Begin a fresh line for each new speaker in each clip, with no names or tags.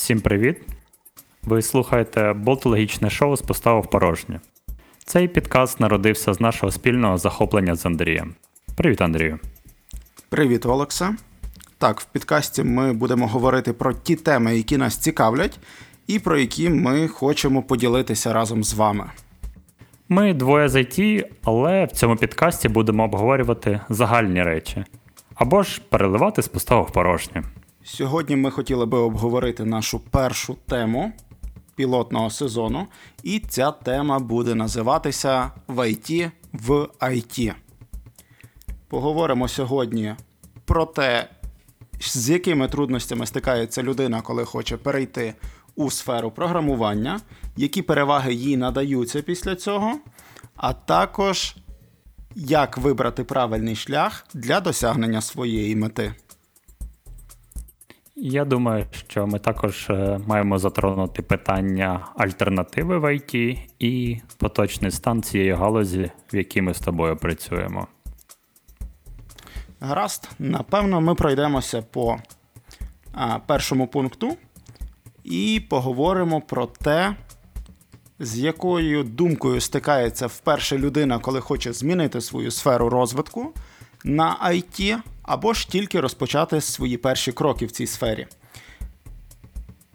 Всім привіт! Ви слухаєте болтологічне шоу з поставив порожнє. Цей підкаст народився з нашого спільного захоплення з Андрієм. Привіт, Андрію.
Привіт, Олекса. Так, в підкасті ми будемо говорити про ті теми, які нас цікавлять, і про які ми хочемо поділитися разом з вами.
Ми двоє з IT, але в цьому підкасті будемо обговорювати загальні речі або ж переливати з пустого в порожнє.
Сьогодні ми хотіли би обговорити нашу першу тему пілотного сезону, і ця тема буде називатися В IT в IT. Поговоримо сьогодні про те, з якими трудностями стикається людина, коли хоче перейти у сферу програмування, які переваги їй надаються після цього, а також як вибрати правильний шлях для досягнення своєї мети.
Я думаю, що ми також е, маємо затронути питання альтернативи в IT і поточний стан цієї галузі, в якій ми з тобою працюємо.
Гаразд, напевно, ми пройдемося по а, першому пункту і поговоримо про те, з якою думкою стикається вперше людина, коли хоче змінити свою сферу розвитку на IT, або ж тільки розпочати свої перші кроки в цій сфері.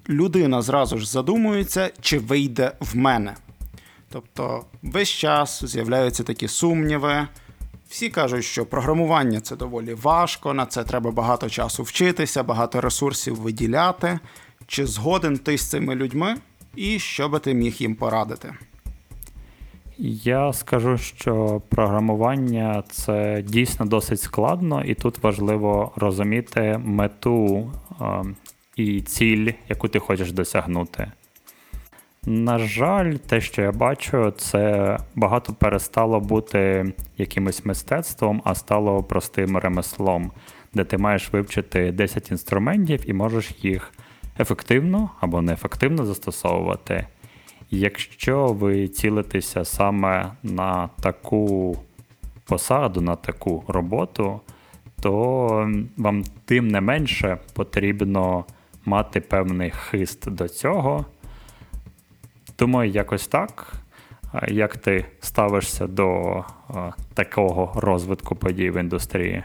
Людина зразу ж задумується, чи вийде в мене. Тобто весь час з'являються такі сумніви. Всі кажуть, що програмування це доволі важко, на це треба багато часу вчитися, багато ресурсів виділяти. Чи згоден ти з цими людьми, і що би ти міг їм порадити?
Я скажу, що програмування це дійсно досить складно, і тут важливо розуміти мету е, і ціль, яку ти хочеш досягнути. На жаль, те, що я бачу, це багато перестало бути якимось мистецтвом, а стало простим ремеслом, де ти маєш вивчити 10 інструментів і можеш їх ефективно або неефективно застосовувати. Якщо ви цілитеся саме на таку посаду, на таку роботу, то вам тим не менше потрібно мати певний хист до цього. Думаю, якось так. Як ти ставишся до такого розвитку подій в індустрії?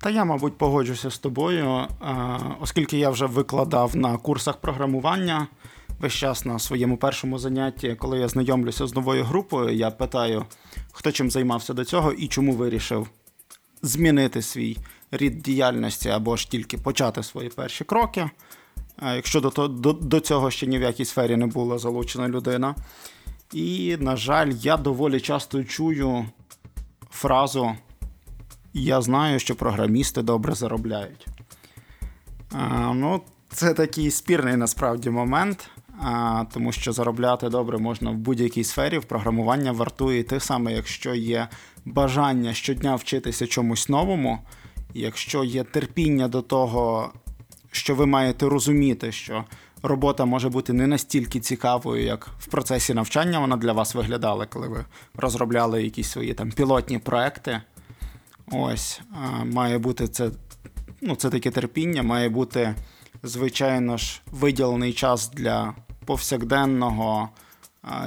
Та я, мабуть, погоджуся з тобою, оскільки я вже викладав на курсах програмування весь час на своєму першому занятті, коли я знайомлюся з новою групою, я питаю, хто чим займався до цього і чому вирішив змінити свій рід діяльності або ж тільки почати свої перші кроки. Якщо до, до, до цього ще ні в якій сфері не була залучена людина. І, на жаль, я доволі часто чую фразу Я знаю, що програмісти добре заробляють. А, ну, Це такий спірний насправді момент тому що заробляти добре можна в будь-якій сфері. В програмування вартує те саме, якщо є бажання щодня вчитися чомусь новому, якщо є терпіння до того, що ви маєте розуміти, що робота може бути не настільки цікавою, як в процесі навчання вона для вас виглядала, коли ви розробляли якісь свої там пілотні проекти. Ось, має бути це, ну, це таке терпіння, має бути, звичайно ж, виділений час для повсякденного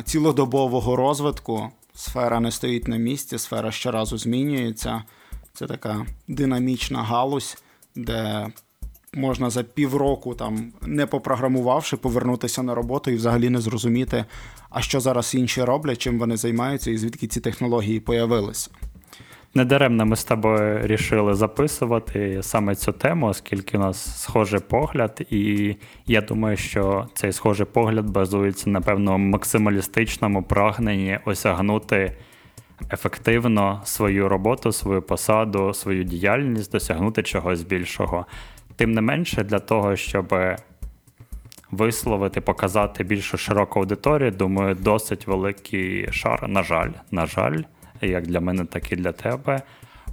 цілодобового розвитку. Сфера не стоїть на місці, сфера щоразу змінюється. Це така динамічна галузь, де можна за півроку, там, не попрограмувавши, повернутися на роботу і взагалі не зрозуміти, а що зараз інші роблять, чим вони займаються і звідки ці технології появилися.
Недаремно ми з тобою рішили записувати саме цю тему, оскільки у нас схожий погляд, і я думаю, що цей схожий погляд базується на певному максималістичному прагненні осягнути ефективно свою роботу, свою посаду, свою діяльність, досягнути чогось більшого. Тим не менше, для того, щоб висловити, показати більшу широку аудиторію, думаю, досить великий шар, на жаль, на жаль як для мене, так і для тебе,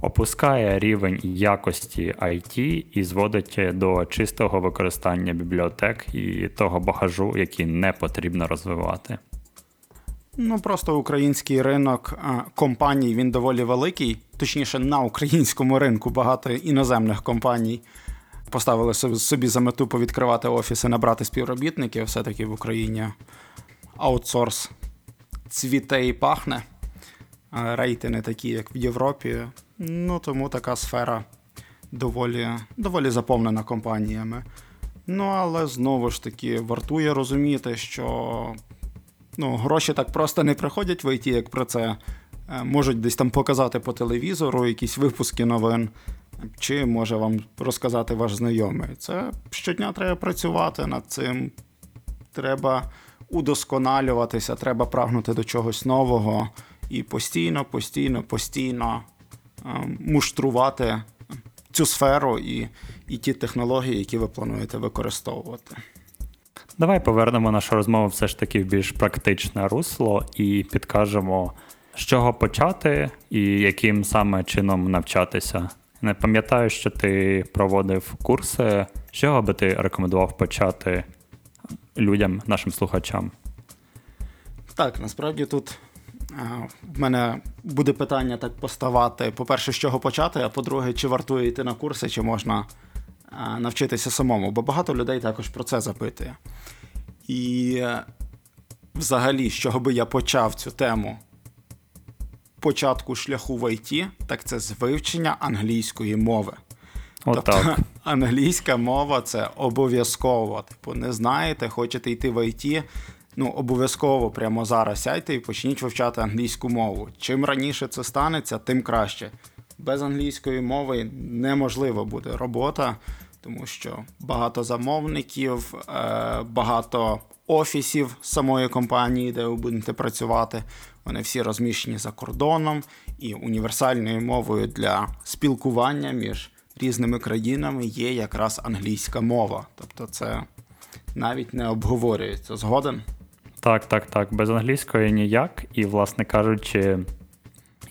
опускає рівень якості IT і зводить до чистого використання бібліотек і того багажу, який не потрібно розвивати.
Ну просто український ринок компаній він доволі великий, точніше, на українському ринку багато іноземних компаній. поставили собі за мету повідкривати офіси, набрати співробітників, все-таки в Україні аутсорс цвіте і пахне. Рейти не такі, як в Європі. Ну тому така сфера доволі, доволі заповнена компаніями. Ну, але знову ж таки, вартує розуміти, що ну, гроші так просто не приходять в ІТ, як про це е, можуть десь там показати по телевізору, якісь випуски новин, чи може вам розказати ваш знайомий. Це щодня треба працювати над цим. Треба удосконалюватися, треба прагнути до чогось нового і постійно, постійно, постійно е, муштрувати цю сферу і, і ті технології, які ви плануєте використовувати.
Давай повернемо нашу розмову все ж таки в більш практичне русло і підкажемо, з чого почати і яким саме чином навчатися. Не пам'ятаю, що ти проводив курси. З чого би ти рекомендував почати людям, нашим слухачам?
Так, насправді тут в мене буде питання так поставати: по-перше, з чого почати, а по-друге, чи вартує йти на курси, чи можна навчитися самому. Бо багато людей також про це запитує. І взагалі, з чого би я почав цю тему початку шляху в ІТ, так це з вивчення англійської мови.
От
тобто англійська мова це обов'язково. Типу, не знаєте, хочете йти в ІТ, ну обов'язково прямо зараз сядьте і почніть вивчати англійську мову. Чим раніше це станеться, тим краще. Без англійської мови неможлива буде робота, тому що багато замовників, е, багато офісів самої компанії, де ви будете працювати, вони всі розміщені за кордоном і універсальною мовою для спілкування між різними країнами є якраз англійська мова. Тобто, це навіть не обговорюється згоден.
Так, так, так. Без англійської ніяк. І, власне кажучи,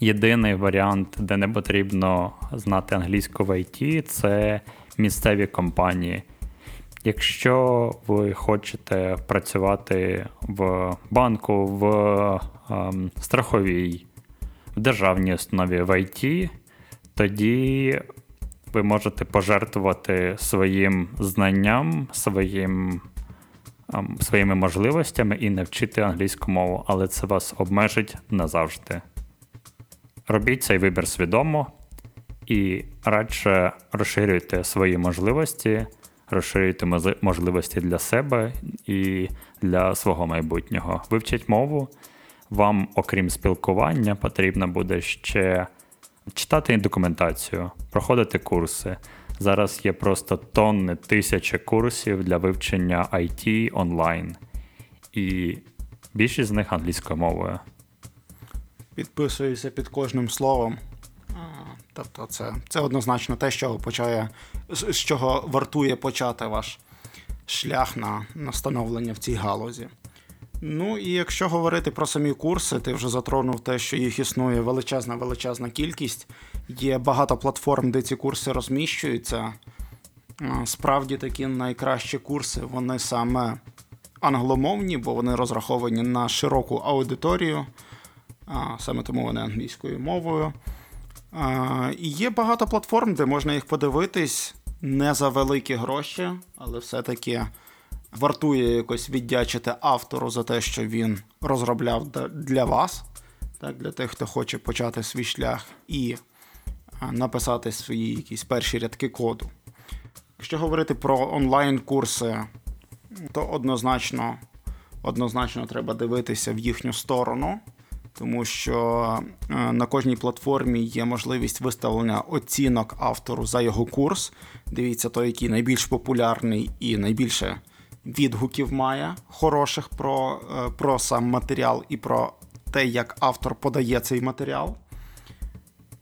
єдиний варіант, де не потрібно знати англійську в ІТ, це місцеві компанії. Якщо ви хочете працювати в банку, в ем, страховій, в державній установі в ІТ, тоді ви можете пожертвувати своїм знанням, своїм своїми можливостями і навчити англійську мову, але це вас обмежить назавжди. Робіть цей вибір свідомо і радше розширюйте свої можливості, розширюйте можливості для себе і для свого майбутнього. Вивчіть мову. Вам, окрім спілкування, потрібно буде ще читати документацію, проходити курси. Зараз є просто тонни тисячі курсів для вивчення IT онлайн. І більшість з них англійською мовою.
Підписуюся під кожним словом. Тобто, це це однозначно те, що почає, з чого вартує почати ваш шлях на, на становлення в цій галузі. Ну і якщо говорити про самі курси, ти вже затронув те, що їх існує величезна величезна кількість. Є багато платформ, де ці курси розміщуються. Справді такі найкращі курси, вони саме англомовні, бо вони розраховані на широку аудиторію, саме тому вони англійською мовою. І є багато платформ, де можна їх подивитись не за великі гроші, але все-таки вартує якось віддячити автору за те, що він розробляв для вас, так, для тих, хто хоче почати свій шлях і написати свої якісь перші рядки коду. Якщо говорити про онлайн-курси, то однозначно, однозначно треба дивитися в їхню сторону. Тому що е, на кожній платформі є можливість виставлення оцінок автору за його курс. Дивіться, той, який найбільш популярний і найбільше відгуків має хороших про, е, про сам матеріал і про те, як автор подає цей матеріал.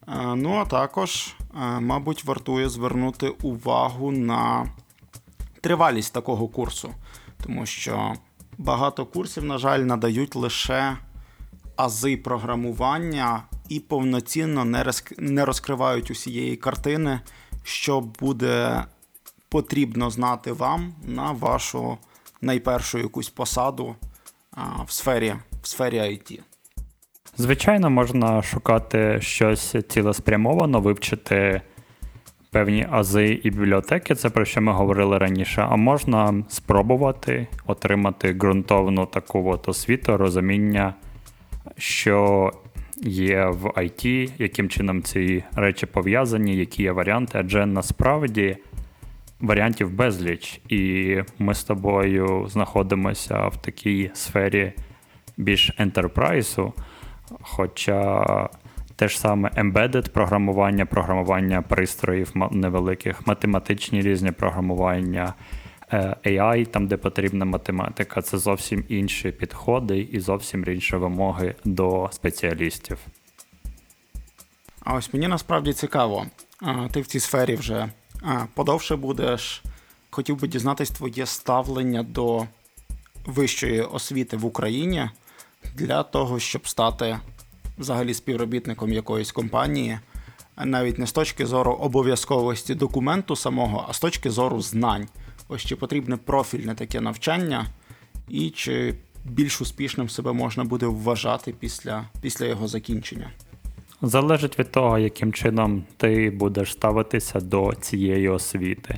Е, ну, а також, е, мабуть, вартує звернути увагу на тривалість такого курсу, тому що багато курсів, на жаль, надають лише ази програмування і повноцінно не розкривають усієї картини, що буде потрібно знати вам на вашу найпершу якусь посаду в сфері в сфері IT.
Звичайно, можна шукати щось цілеспрямовано, вивчити певні ази і бібліотеки, це про що ми говорили раніше, а можна спробувати отримати ґрунтовну таку от освіту, розуміння, що є в IT, яким чином ці речі пов'язані, які є варіанти, адже насправді варіантів безліч, і ми з тобою знаходимося в такій сфері більш ентерпрайсу, хоча те ж саме embedded програмування, програмування пристроїв невеликих, математичні різні програмування, е, AI, там, де потрібна математика, це зовсім інші підходи і зовсім інші вимоги до спеціалістів.
А ось мені насправді цікаво, ти в цій сфері вже подовше будеш. Хотів би дізнатись твоє ставлення до вищої освіти в Україні для того, щоб стати взагалі співробітником якоїсь компанії, навіть не з точки зору обов'язковості документу самого, а з точки зору знань. Ось чи потрібне профільне таке навчання, і чи більш успішним себе можна буде вважати після, після його закінчення.
Залежить від того, яким чином ти будеш ставитися до цієї освіти.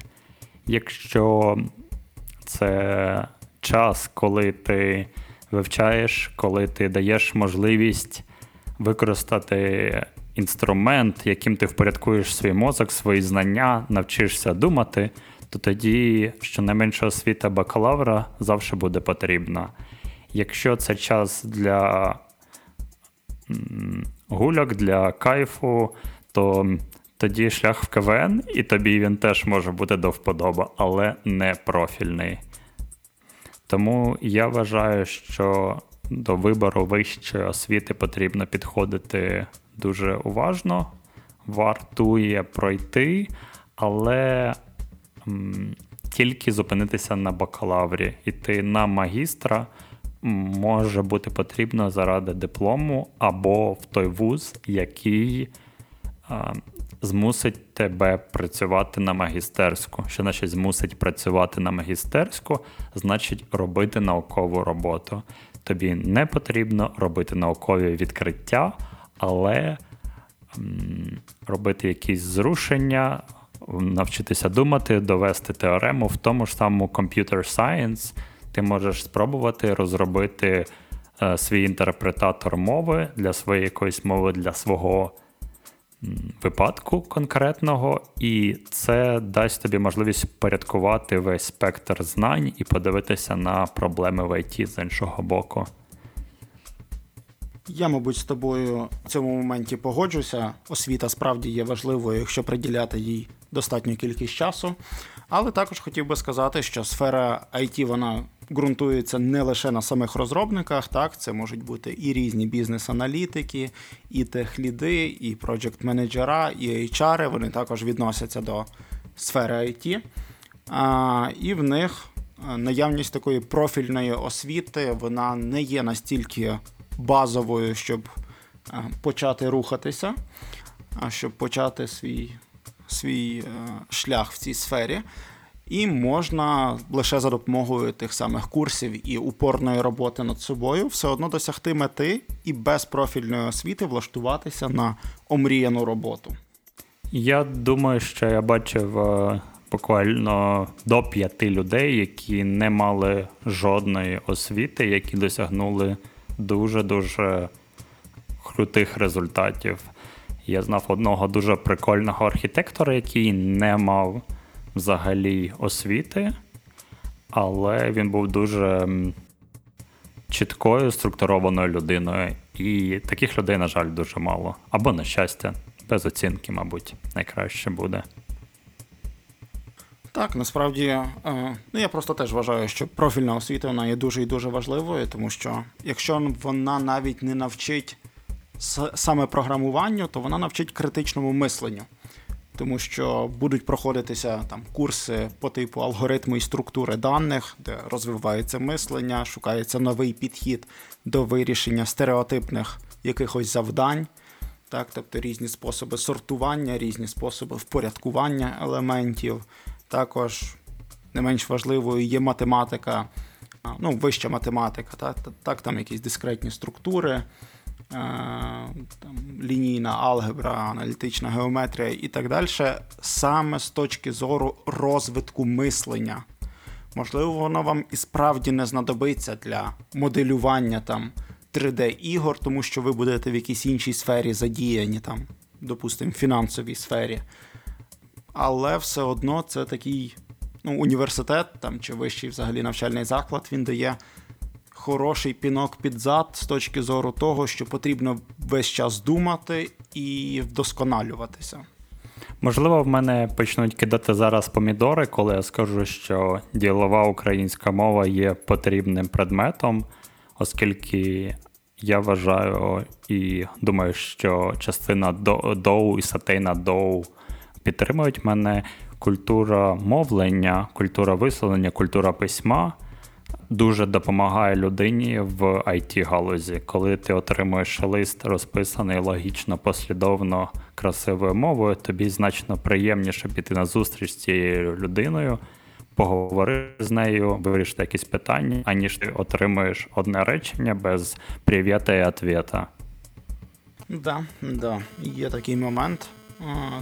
Якщо це час, коли ти вивчаєш, коли ти даєш можливість використати інструмент, яким ти впорядкуєш свій мозок, свої знання, навчишся думати, то тоді щонайменша освіта бакалавра завжди буде потрібна. Якщо це час для гуляк, для кайфу, то тоді шлях в КВН, і тобі він теж може бути до вподоба, але не профільний. Тому я вважаю, що до вибору вищої освіти потрібно підходити дуже уважно, вартує пройти, але м, тільки зупинитися на бакалаврі. Іти на магістра може бути потрібно заради диплому або в той вуз, який змусить тебе працювати на магістерську. Що значить змусить працювати на магістерську, значить робити наукову роботу. Тобі не потрібно робити наукові відкриття, але м, робити якісь зрушення, навчитися думати, довести теорему в тому ж самому Computer Science. Ти можеш спробувати розробити е, свій інтерпретатор мови для своєї якоїсь мови, для свого випадку конкретного, і це дасть тобі можливість порядкувати весь спектр знань і подивитися на проблеми в ІТ з іншого боку.
Я, мабуть, з тобою в цьому моменті погоджуся. Освіта справді є важливою, якщо приділяти їй достатню кількість часу. Але також хотів би сказати, що сфера IT вона ґрунтується не лише на самих розробниках, так, це можуть бути і різні бізнес-аналітики, і техліди, і проджект-менеджера, і HR, вони також відносяться до сфери IT. А, І в них наявність такої профільної освіти вона не є настільки базовою, щоб почати рухатися, щоб почати свій, свій шлях в цій сфері. І можна лише за допомогою тих самих курсів і упорної роботи над собою все одно досягти мети і без профільної освіти влаштуватися на омріяну роботу.
Я думаю, що я бачив е, буквально до п'яти людей, які не мали жодної освіти, які досягнули дуже-дуже крутих результатів. Я знав одного дуже прикольного архітектора, який не мав взагалі освіти, але він був дуже чіткою, структурованою людиною. І таких людей, на жаль, дуже мало. Або, на щастя, без оцінки, мабуть, найкраще буде.
Так, насправді, е, ну я просто теж вважаю, що профільна освіта вона є дуже і дуже важливою, тому що якщо вона навіть не навчить саме програмуванню, то вона навчить критичному мисленню тому що будуть проходитися там курси по типу алгоритму і структури даних, де розвивається мислення, шукається новий підхід до вирішення стереотипних якихось завдань, так, тобто різні способи сортування, різні способи впорядкування елементів. Також не менш важливою є математика, ну, вища математика, так, так там якісь дискретні структури. Там, лінійна алгебра, аналітична геометрія і так далі, саме з точки зору розвитку мислення. Можливо, воно вам і справді не знадобиться для моделювання там 3D-ігор, тому що ви будете в якійсь іншій сфері задіяні, там, допустимо, фінансовій сфері. Але все одно це такий ну, університет там, чи вищий взагалі навчальний заклад, він дає хороший пінок під зад з точки зору того, що потрібно весь час думати і вдосконалюватися.
Можливо, в мене почнуть кидати зараз помідори, коли я скажу, що ділова українська мова є потрібним предметом, оскільки я вважаю і думаю, що частина доу і сатейна доу підтримують мене. Культура мовлення, культура висловлення, культура письма дуже допомагає людині в it галузі, коли ти отримуєш лист, розписаний логічно, послідовно, красивою мовою, тобі значно приємніше піти на зустріч з цією людиною, поговорити з нею, вирішити якісь питання, аніж ти отримуєш одне речення без привіта і ответа.
Да, да, є такий момент.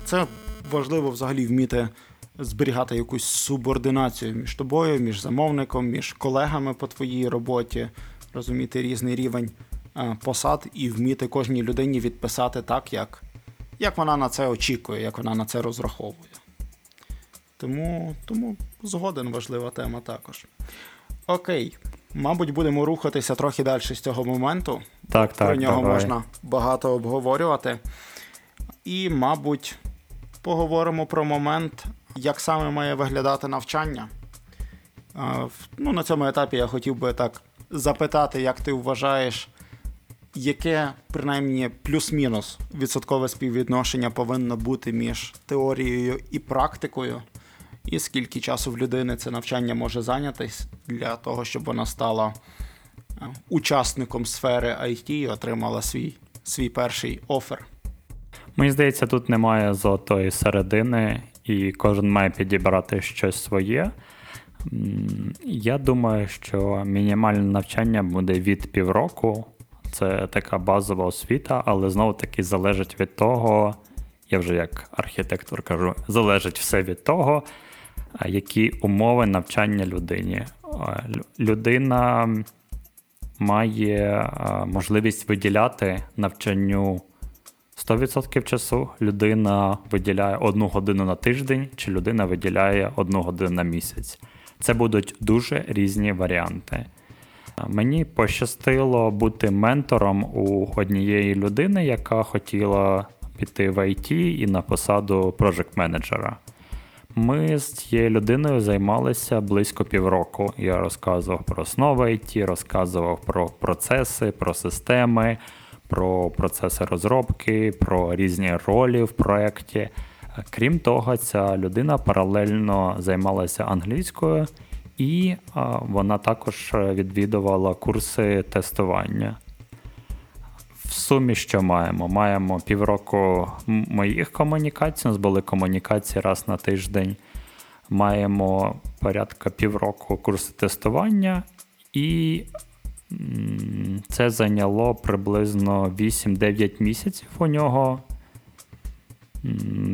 Це важливо взагалі вміти зберігати якусь субординацію між тобою, між замовником, між колегами по твоїй роботі, розуміти різний рівень е, посад і вміти кожній людині відписати так, як, як вона на це очікує, як вона на це розраховує. Тому, Тому згоден важлива тема також. Окей. Мабуть, будемо рухатися трохи далі з цього моменту.
Так, так,
Про нього
давай.
можна багато обговорювати. І, мабуть, поговоримо про момент, як саме має виглядати навчання. Ну, На цьому етапі я хотів би так запитати, як ти вважаєш, яке, принаймні, плюс-мінус відсоткове співвідношення повинно бути між теорією і практикою, і скільки часу в людини це навчання може зайнятись для того, щоб вона стала учасником сфери IT і отримала свій, свій перший офер.
Мені здається, тут немає золотої середини, і кожен має підібрати щось своє. Я думаю, що мінімальне навчання буде від півроку. Це така базова освіта, але знову таки залежить від того, я вже як архітектор кажу, залежить все від того, які умови навчання людині. Людина має можливість виділяти навчанню 100% часу людина виділяє одну годину на тиждень, чи людина виділяє одну годину на місяць. Це будуть дуже різні варіанти. Мені пощастило бути ментором у однієї людини, яка хотіла піти в IT і на посаду project менеджера Ми з цією людиною займалися близько півроку. Я розказував про основи IT, розказував про процеси, про системи про процеси розробки, про різні ролі в проєкті. Крім того, ця людина паралельно займалася англійською, і вона також відвідувала курси тестування. В сумі, що маємо? Маємо півроку моїх комунікацій, у нас були комунікації раз на тиждень. Маємо порядка півроку курси тестування і це зайняло приблизно 8-9 місяців у нього.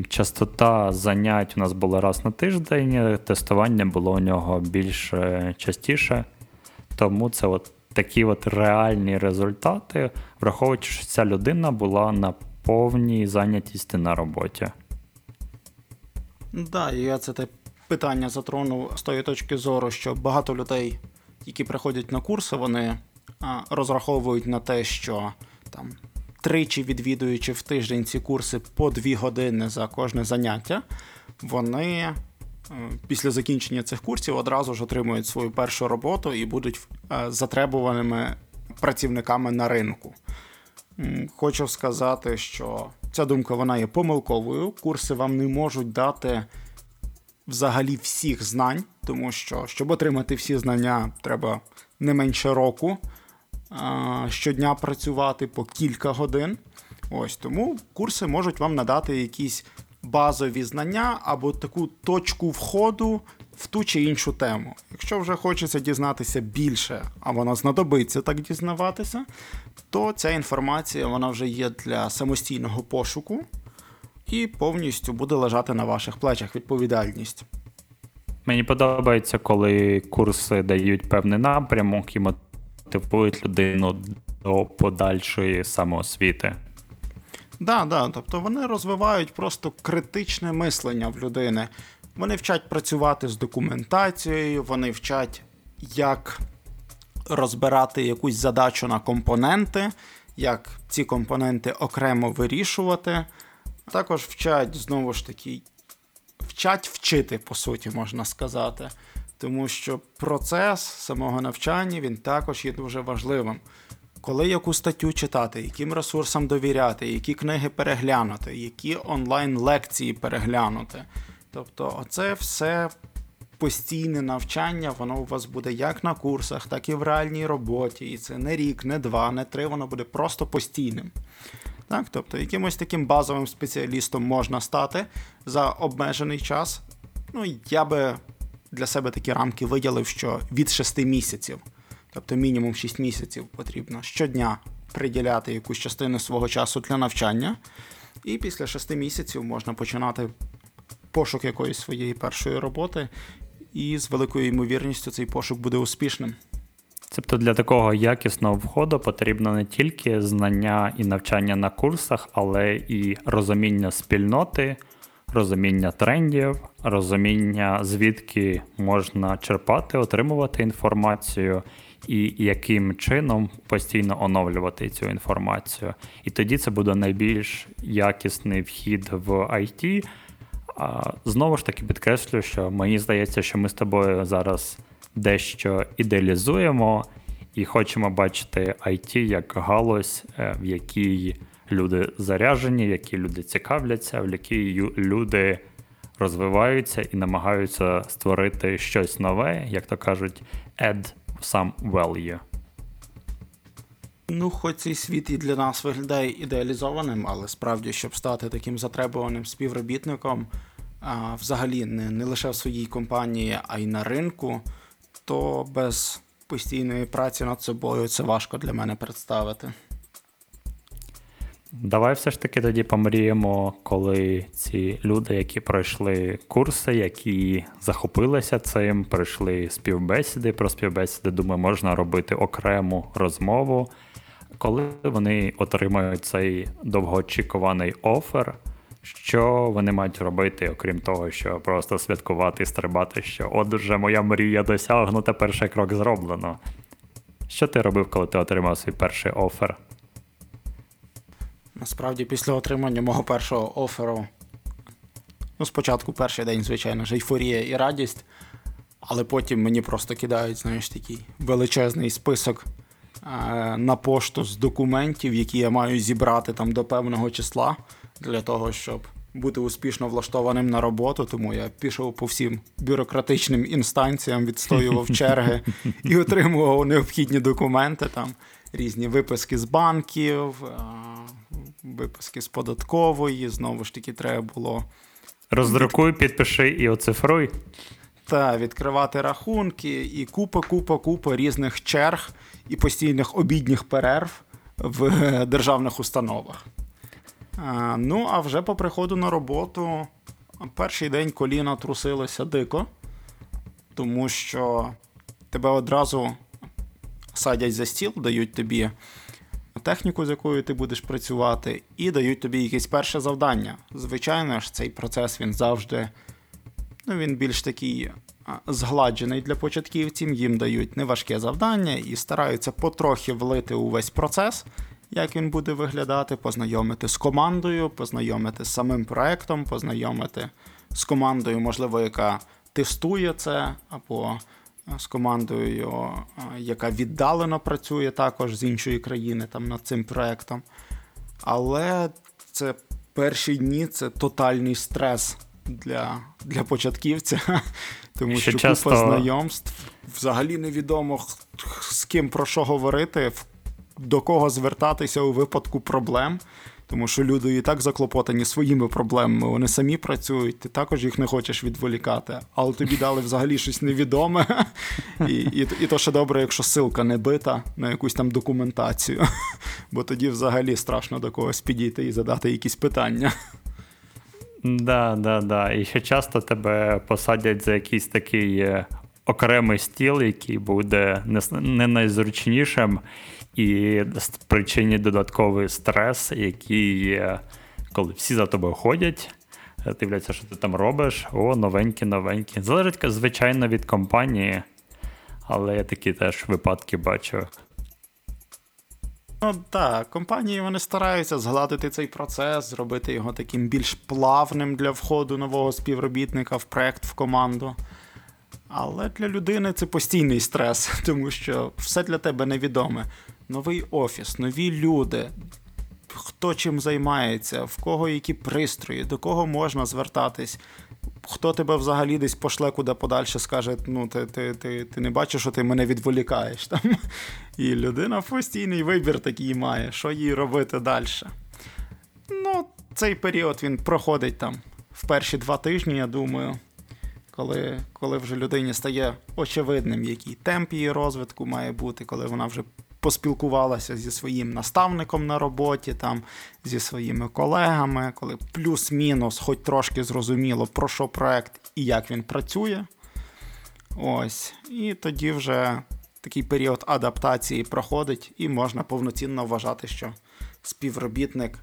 Частота занять у нас була раз на тиждень, тестування було у нього більш частіше. Тому це от такі от реальні результати, враховуючи, що ця людина була на повній зайнятості на роботі.
Так, да, я це те питання затронув з тої точки зору, що багато людей, які приходять на курси, вони розраховують на те, що там тричі відвідуючи в тиждень ці курси по дві години за кожне заняття, вони е, після закінчення цих курсів одразу ж отримують свою першу роботу і будуть е, затребуваними працівниками на ринку. Хочу сказати, що ця думка вона є помилковою. Курси вам не можуть дати взагалі всіх знань, тому що, щоб отримати всі знання, треба не менше року щодня працювати по кілька годин. Ось Тому курси можуть вам надати якісь базові знання або таку точку входу в ту чи іншу тему. Якщо вже хочеться дізнатися більше, а воно знадобиться так дізнаватися, то ця інформація вона вже є для самостійного пошуку і повністю буде лежати на ваших плечах відповідальність.
Мені подобається, коли курси дають певний напрямок і мотивують людину до подальшої самоосвіти.
Да, да, тобто вони розвивають просто критичне мислення в людини. Вони вчать працювати з документацією, вони вчать, як розбирати якусь задачу на компоненти, як ці компоненти окремо вирішувати. Також вчать, знову ж таки, вчать вчити, по суті, можна сказати. Тому що процес самого навчання він також є дуже важливим. Коли яку статтю читати, яким ресурсам довіряти, які книги переглянути, які онлайн-лекції переглянути. Тобто, оце все постійне навчання, воно у вас буде як на курсах, так і в реальній роботі. І це не рік, не два, не три, воно буде просто постійним. Так, Тобто, якимось таким базовим спеціалістом можна стати за обмежений час. Ну, я би для себе такі рамки виділив, що від 6 місяців, тобто мінімум 6 місяців потрібно щодня приділяти якусь частину свого часу для навчання. І після 6 місяців можна починати пошук якоїсь своєї першої роботи, і з великою ймовірністю цей пошук буде успішним.
Тобто для такого якісного входу потрібно не тільки знання і навчання на курсах, але і розуміння спільноти, розуміння трендів, розуміння, звідки можна черпати, отримувати інформацію, і яким чином постійно оновлювати цю інформацію. І тоді це буде найбільш якісний вхід в IT. Знову ж таки підкреслюю, що мені здається, що ми з тобою зараз дещо ідеалізуємо і хочемо бачити IT як галузь, е, в якій люди заряжені, в якій люди цікавляться, в якій люди розвиваються і намагаються створити щось нове, як то кажуть, add some value.
Ну, хоч цей світ і для нас виглядає ідеалізованим, але справді, щоб стати таким затребуваним співробітником, а, взагалі не, не лише в своїй компанії, а й на ринку, то без постійної праці над собою це важко для мене представити.
Давай все ж таки тоді помріємо, коли ці люди, які пройшли курси, які захопилися цим, пройшли співбесіди. Про співбесіди, думаю, можна робити окрему розмову. Коли вони отримають цей довгоочікуваний офер, що вони мають робити, окрім того, що просто святкувати і стрибати, що от вже моя мрія досягнута, перший крок зроблено. Що ти робив, коли ти отримав свій перший офер?
Насправді, після отримання мого першого оферу, ну, спочатку перший день, звичайно ж, ейфорія і радість, але потім мені просто кидають, знаєш, такий величезний список е- на пошту з документів, які я маю зібрати там до певного числа для того, щоб бути успішно влаштованим на роботу. Тому я пішов по всім бюрократичним інстанціям, відстоював черги і отримував необхідні документи, там різні виписки з банків, виписки з податкової. Знову ж таки, треба було.
Роздрукуй, підпиши і оцифруй.
Та, відкривати рахунки, і купа, купа, купа різних черг і постійних обідніх перерв в державних установах. Ну, а вже по приходу на роботу перший день коліна трусилося дико, тому що тебе одразу садять за стіл, дають тобі техніку, з якою ти будеш працювати, і дають тобі якесь перше завдання. Звичайно ж, цей процес він завжди ну, він більш такий згладжений для початківців, їм дають неважке завдання і стараються потрохи влити увесь процес як він буде виглядати, познайомити з командою, познайомити з самим проектом, познайомити з командою, можливо, яка тестує це, або е, з командою, е, яка віддалено працює також з іншої країни там над цим проектом. Але це перші дні це тотальний стрес для для початківця, тому що, що часто... купа знайомств взагалі невідомо з ким про що говорити, до кого звертатися у випадку проблем. Тому що люди і так заклопотані своїми проблемами, вони самі працюють, ти також їх не хочеш відволікати, але тобі дали взагалі щось невідоме. І і, і то ще добре, якщо силка не бита на якусь там документацію, бо тоді взагалі страшно до когось підійти і задати якісь питання.
Да, да, да. І ще часто тебе посадять за якийсь такий е, окремий стіл, який буде не найзручнішим, і спричинить додатковий стрес, який, є, коли всі за тобою ходять, е, дивляться, що ти там робиш, о, новенькі, новенькі. Залежить, звичайно, від компанії, але я такі теж випадки бачу.
Ну так, компанії вони стараються згладити цей процес, зробити його таким більш плавним для входу нового співробітника в проект в команду. Але для людини це постійний стрес, тому що все для тебе невідоме. Новий офіс, нові люди, хто чим займається, в кого які пристрої, до кого можна звертатись, хто тебе взагалі десь пошле куди подальше, скаже: ну, ти ти, ти, ти не бачиш, що ти мене відволікаєш. Там. І людина постійний вибір такий має, що їй робити далі. Ну, цей період він проходить там в перші два тижні, я думаю коли коли вже людині стає очевидним, який темп її розвитку має бути, коли вона вже поспілкувалася зі своїм наставником на роботі, там, зі своїми колегами, коли плюс-мінус, хоч трошки зрозуміло, про що проект і як він працює. Ось. І тоді вже такий період адаптації проходить, і можна повноцінно вважати, що співробітник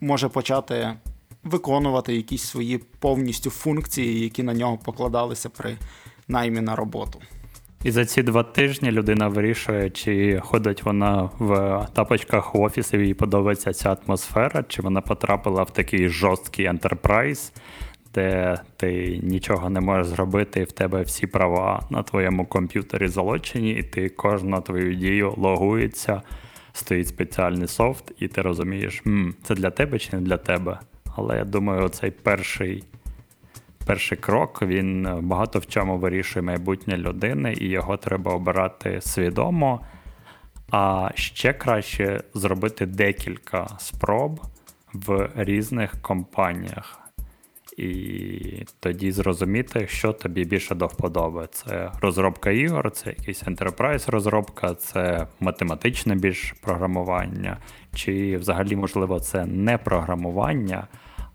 може почати виконувати якісь свої повністю функції, які на нього покладалися при наймі на роботу.
І за ці два тижні людина вирішує, чи ходить вона в тапочках в офісі, їй подобається ця атмосфера, чи вона потрапила в такий жорсткий ентерпрайз, де ти нічого не можеш зробити, і в тебе всі права на твоєму комп'ютері залочені, і ти кожну твою дію логується, стоїть спеціальний софт, і ти розумієш, М, це для тебе чи не для тебе. Але я думаю, цей перший перший крок він багато в чому вирішує майбутнє людини, і його треба обирати свідомо. А ще краще зробити декілька спроб в різних компаніях. І тоді зрозуміти, що тобі більше до вподоби. Це розробка ігор, це якийсь enterprise розробка, це математичне більш програмування, чи взагалі, можливо, це не програмування,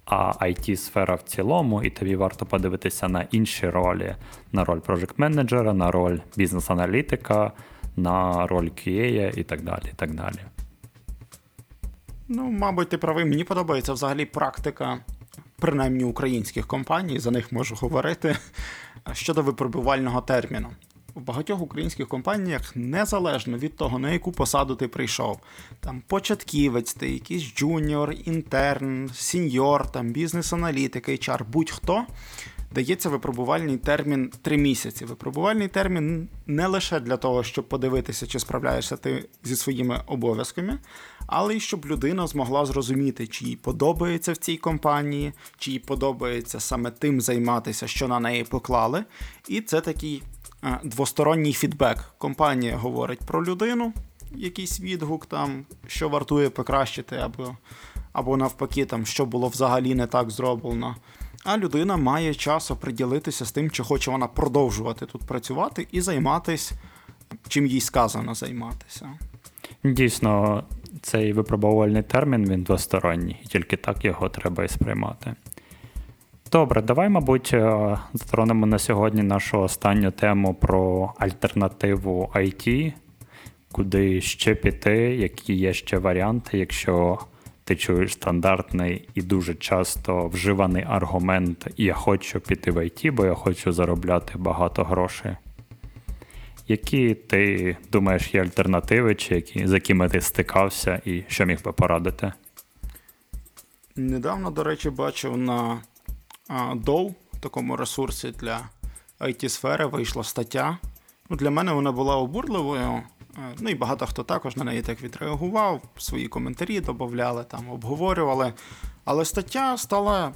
а IT-сфера в цілому, і тобі варто подивитися на інші ролі: на роль проджект-менеджера, на роль бізнес-аналітика, на роль QA і так далі. і так далі.
Ну, мабуть, ти правий. Мені подобається взагалі практика, принаймні українських компаній, за них можу говорити, щодо випробувального терміну в багатьох українських компаніях незалежно від того, на яку посаду ти прийшов. Там початківець, ти якийсь джуніор, інтерн, сіньор, там бізнес-аналітик, HR, будь-хто. Дається випробувальний термін 3 місяці. Випробувальний термін не лише для того, щоб подивитися, чи справляєшся ти зі своїми обов'язками, але й щоб людина змогла зрозуміти, чи їй подобається в цій компанії, чи їй подобається саме тим займатися, що на неї поклали. І це такий двосторонній фідбек. Компанія говорить про людину, якийсь відгук, там, що вартує покращити, або або навпаки, там, що було взагалі не так зроблено. А людина має час оприділитися з тим, чи хоче вона продовжувати тут працювати і займатися, чим їй сказано займатися.
Дійсно, цей випробувальний термін він двосторонній, і тільки так його треба і сприймати. Добре, давай, мабуть, е, затронемо на сьогодні нашу останню тему про альтернативу IT, куди ще піти, які є ще варіанти, якщо ти чуєш стандартний і дуже часто вживаний аргумент Я хочу піти в IT, бо я хочу заробляти багато грошей. Які ти думаєш є альтернативи, чи які, з якими ти стикався, і що міг би порадити?
Недавно, до речі, бачив на Dow, такому ресурсі для IT-сфери, вийшла стаття. Ну, Для мене вона була обурливою. Е, ну і багато хто також на неї так відреагував, свої коментарі додавали, там, обговорювали. Але стаття стала,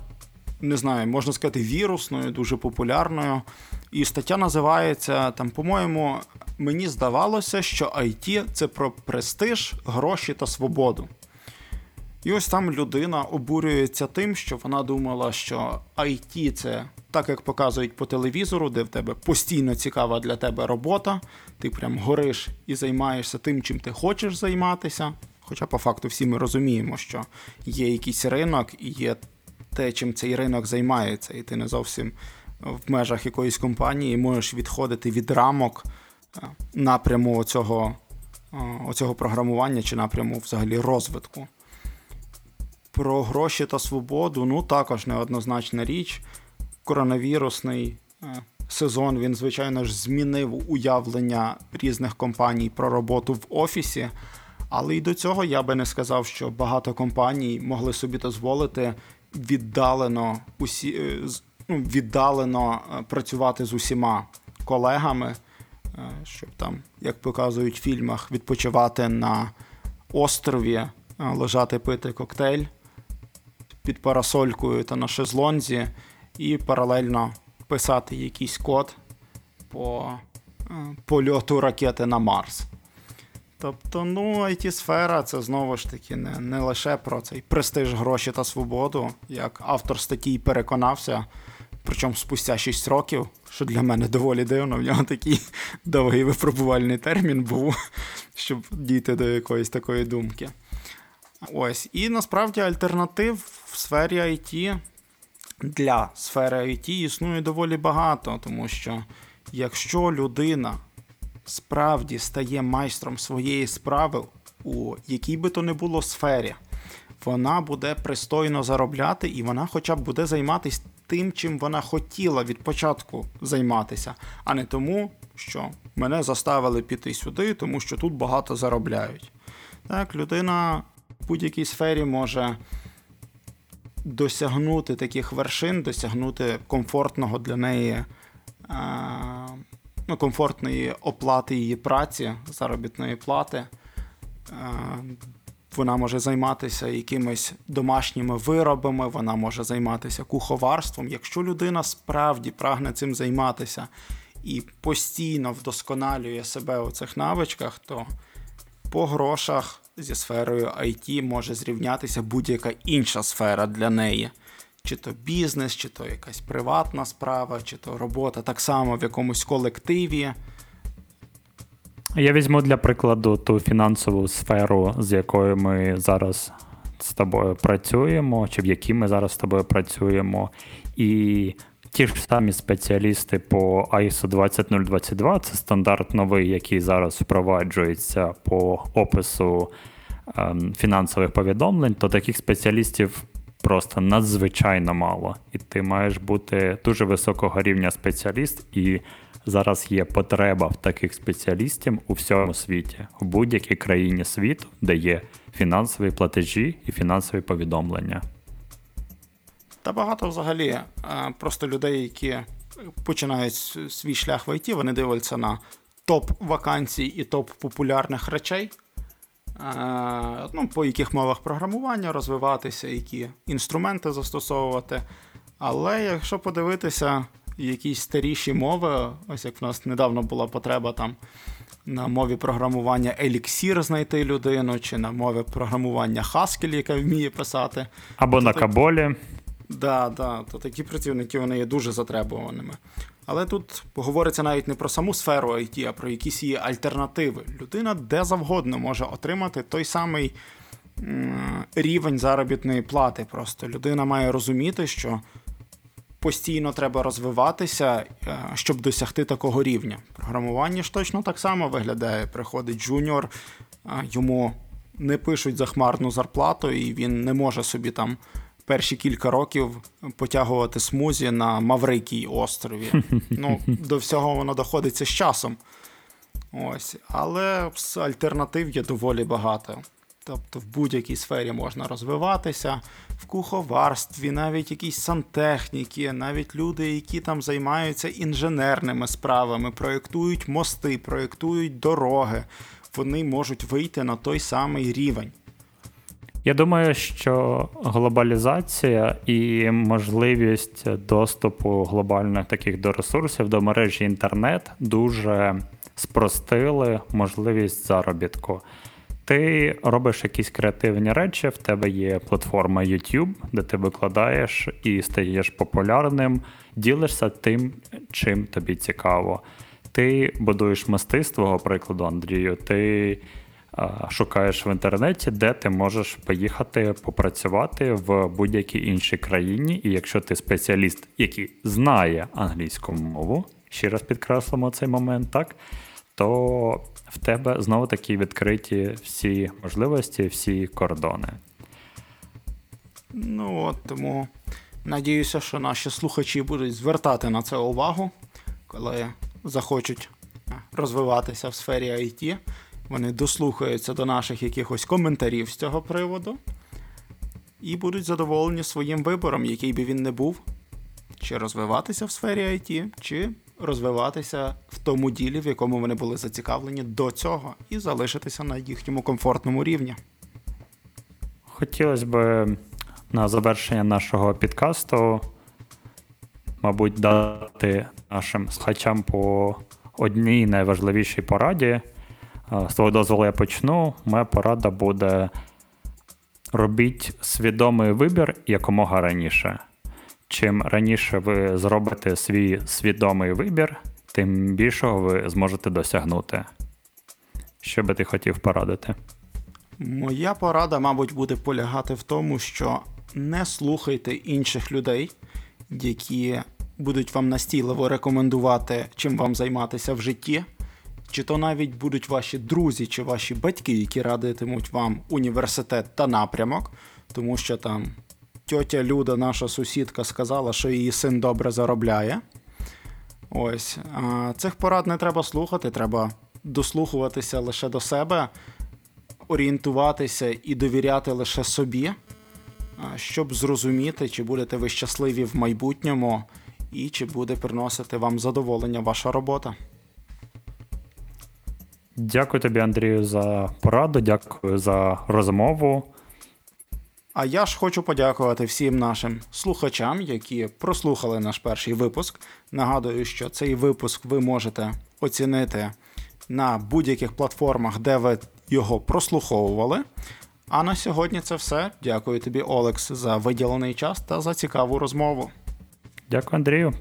не знаю, можна сказати, вірусною, дуже популярною. І стаття називається там, по-моєму, мені здавалося, що IT це про престиж, гроші та свободу. І ось там людина обурюється тим, що вона думала, що IT це так, як показують по телевізору, де в тебе постійно цікава для тебе робота, ти прям гориш і займаєшся тим, чим ти хочеш займатися. Хоча по факту всі ми розуміємо, що є якийсь ринок і є те, чим цей ринок займається, і ти не зовсім в межах якоїсь компанії можеш відходити від рамок е, напряму оцього, е, оцього програмування чи напряму взагалі розвитку. Про гроші та свободу, ну також неоднозначна річ. Коронавірусний е, сезон він, звичайно ж, змінив уявлення різних компаній про роботу в офісі. Але й до цього я би не сказав, що багато компаній могли собі дозволити віддалено усі е, ну, віддалено е, працювати з усіма колегами, щоб там, як показують в фільмах, відпочивати на острові, лежати пити коктейль під парасолькою та на шезлонзі, і паралельно писати якийсь код по польоту ракети на Марс. Тобто, ну, it сфера це знову ж таки не не лише про цей престиж, гроші та свободу, як автор статті переконався, причому спустя 6 років, що для мене доволі дивно, в нього такий довгий випробувальний термін був, щоб дійти до якоїсь такої думки. Ось, і насправді альтернатив в сфері IT для сфери IT існує доволі багато, тому що якщо людина справді стає майстром своєї справи у якій би то не було сфері, вона буде пристойно заробляти і вона хоча б буде займатися тим, чим вона хотіла від початку займатися, а не тому, що мене заставили піти сюди, тому що тут багато заробляють. Так, людина будь-якій сфері може досягнути таких вершин, досягнути комфортного для неї ну, комфортної оплати її праці, заробітної плати. Вона може займатися якимись домашніми виробами, вона може займатися куховарством. Якщо людина справді прагне цим займатися і постійно вдосконалює себе у цих навичках, то по грошах зі сферою IT може зрівнятися будь-яка інша сфера для неї. Чи то бізнес, чи то якась приватна справа, чи то робота так само в якомусь колективі.
Я візьму для прикладу ту фінансову сферу, з якою ми зараз з тобою працюємо, чи в якій ми зараз з тобою працюємо. І ті ж самі спеціалісти по ISO 20022, це стандарт новий, який зараз впроваджується по опису ем, фінансових повідомлень, то таких спеціалістів просто надзвичайно мало. І ти маєш бути дуже високого рівня спеціаліст, і зараз є потреба в таких спеціалістів у всьому світі, у будь-якій країні світу, де є фінансові платежі і фінансові повідомлення.
Та багато взагалі е, просто людей, які починають свій шлях в ІТ, вони дивляться на топ вакансій і топ популярних речей. Е, ну, по яких мовах програмування розвиватися, які інструменти застосовувати. Але якщо подивитися якісь старіші мови, ось як в нас недавно була потреба там на мові програмування Elixir знайти людину, чи на мові програмування Haskell, яка вміє писати.
Або на Каболі.
Да, да, то такі працівники вони є дуже затребуваними. Але тут говориться навіть не про саму сферу IT, а про якісь її альтернативи. Людина де завгодно може отримати той самий рівень заробітної плати. Просто людина має розуміти, що постійно треба розвиватися, е, щоб досягти такого рівня. Програмування ж точно так само виглядає. Приходить джуніор, йому не пишуть захмарну зарплату, і він не може собі там перші кілька років потягувати смузі на Маврикій острові. Ну, До всього воно доходиться з часом. Ось. Але альтернатив є доволі багато. Тобто в будь-якій сфері можна розвиватися, в куховарстві, навіть якісь сантехніки, навіть люди, які там займаються інженерними справами, проєктують мости, проєктують дороги, вони можуть вийти на той самий рівень.
Я думаю, що глобалізація і можливість доступу глобальних таких до ресурсів до мережі інтернет дуже спростили можливість заробітку. Ти робиш якісь креативні речі, в тебе є платформа YouTube, де ти викладаєш і стаєш популярним, ділишся тим, чим тобі цікаво. Ти будуєш мистецтво, прикладу, Андрію, ти шукаєш в інтернеті, де ти можеш поїхати попрацювати в будь-якій іншій країні. І якщо ти спеціаліст, який знає англійську мову, ще раз підкреслимо цей момент, так, то в тебе знову таки відкриті всі можливості, всі кордони.
Ну от тому надіюся, що наші слухачі будуть звертати на це увагу, коли захочуть розвиватися в сфері IT. Вони дослухаються до наших якихось коментарів з цього приводу і будуть задоволені своїм вибором, який би він не був, чи розвиватися в сфері IT, чи розвиватися в тому ділі, в якому вони були зацікавлені до цього, і залишитися на їхньому комфортному рівні.
Хотілося б на завершення нашого підкасту, мабуть, дати нашим слухачам по одній найважливішій пораді. З того дозволу я почну. Моя порада буде робіть свідомий вибір якомога раніше. Чим раніше ви зробите свій свідомий вибір, тим більшого ви зможете досягнути. Що би ти хотів порадити?
Моя порада, мабуть, буде полягати в тому, що не слухайте інших людей, які будуть вам настійливо рекомендувати, чим вам займатися в житті, чи то навіть будуть ваші друзі чи ваші батьки, які радитимуть вам університет та напрямок, тому що там тьотя Люда, наша сусідка, сказала, що її син добре заробляє. Ось а цих порад не треба слухати, треба дослухуватися лише до себе, орієнтуватися і довіряти лише собі, щоб зрозуміти, чи будете ви щасливі в майбутньому і чи буде приносити вам задоволення ваша робота.
Дякую тобі, Андрію, за пораду, дякую за розмову.
А я ж хочу подякувати всім нашим слухачам, які прослухали наш перший випуск. Нагадую, що цей випуск ви можете оцінити на будь-яких платформах, де ви його прослуховували. А на сьогодні це все. Дякую тобі, Олекс, за виділений час та за цікаву розмову.
Дякую, Андрію.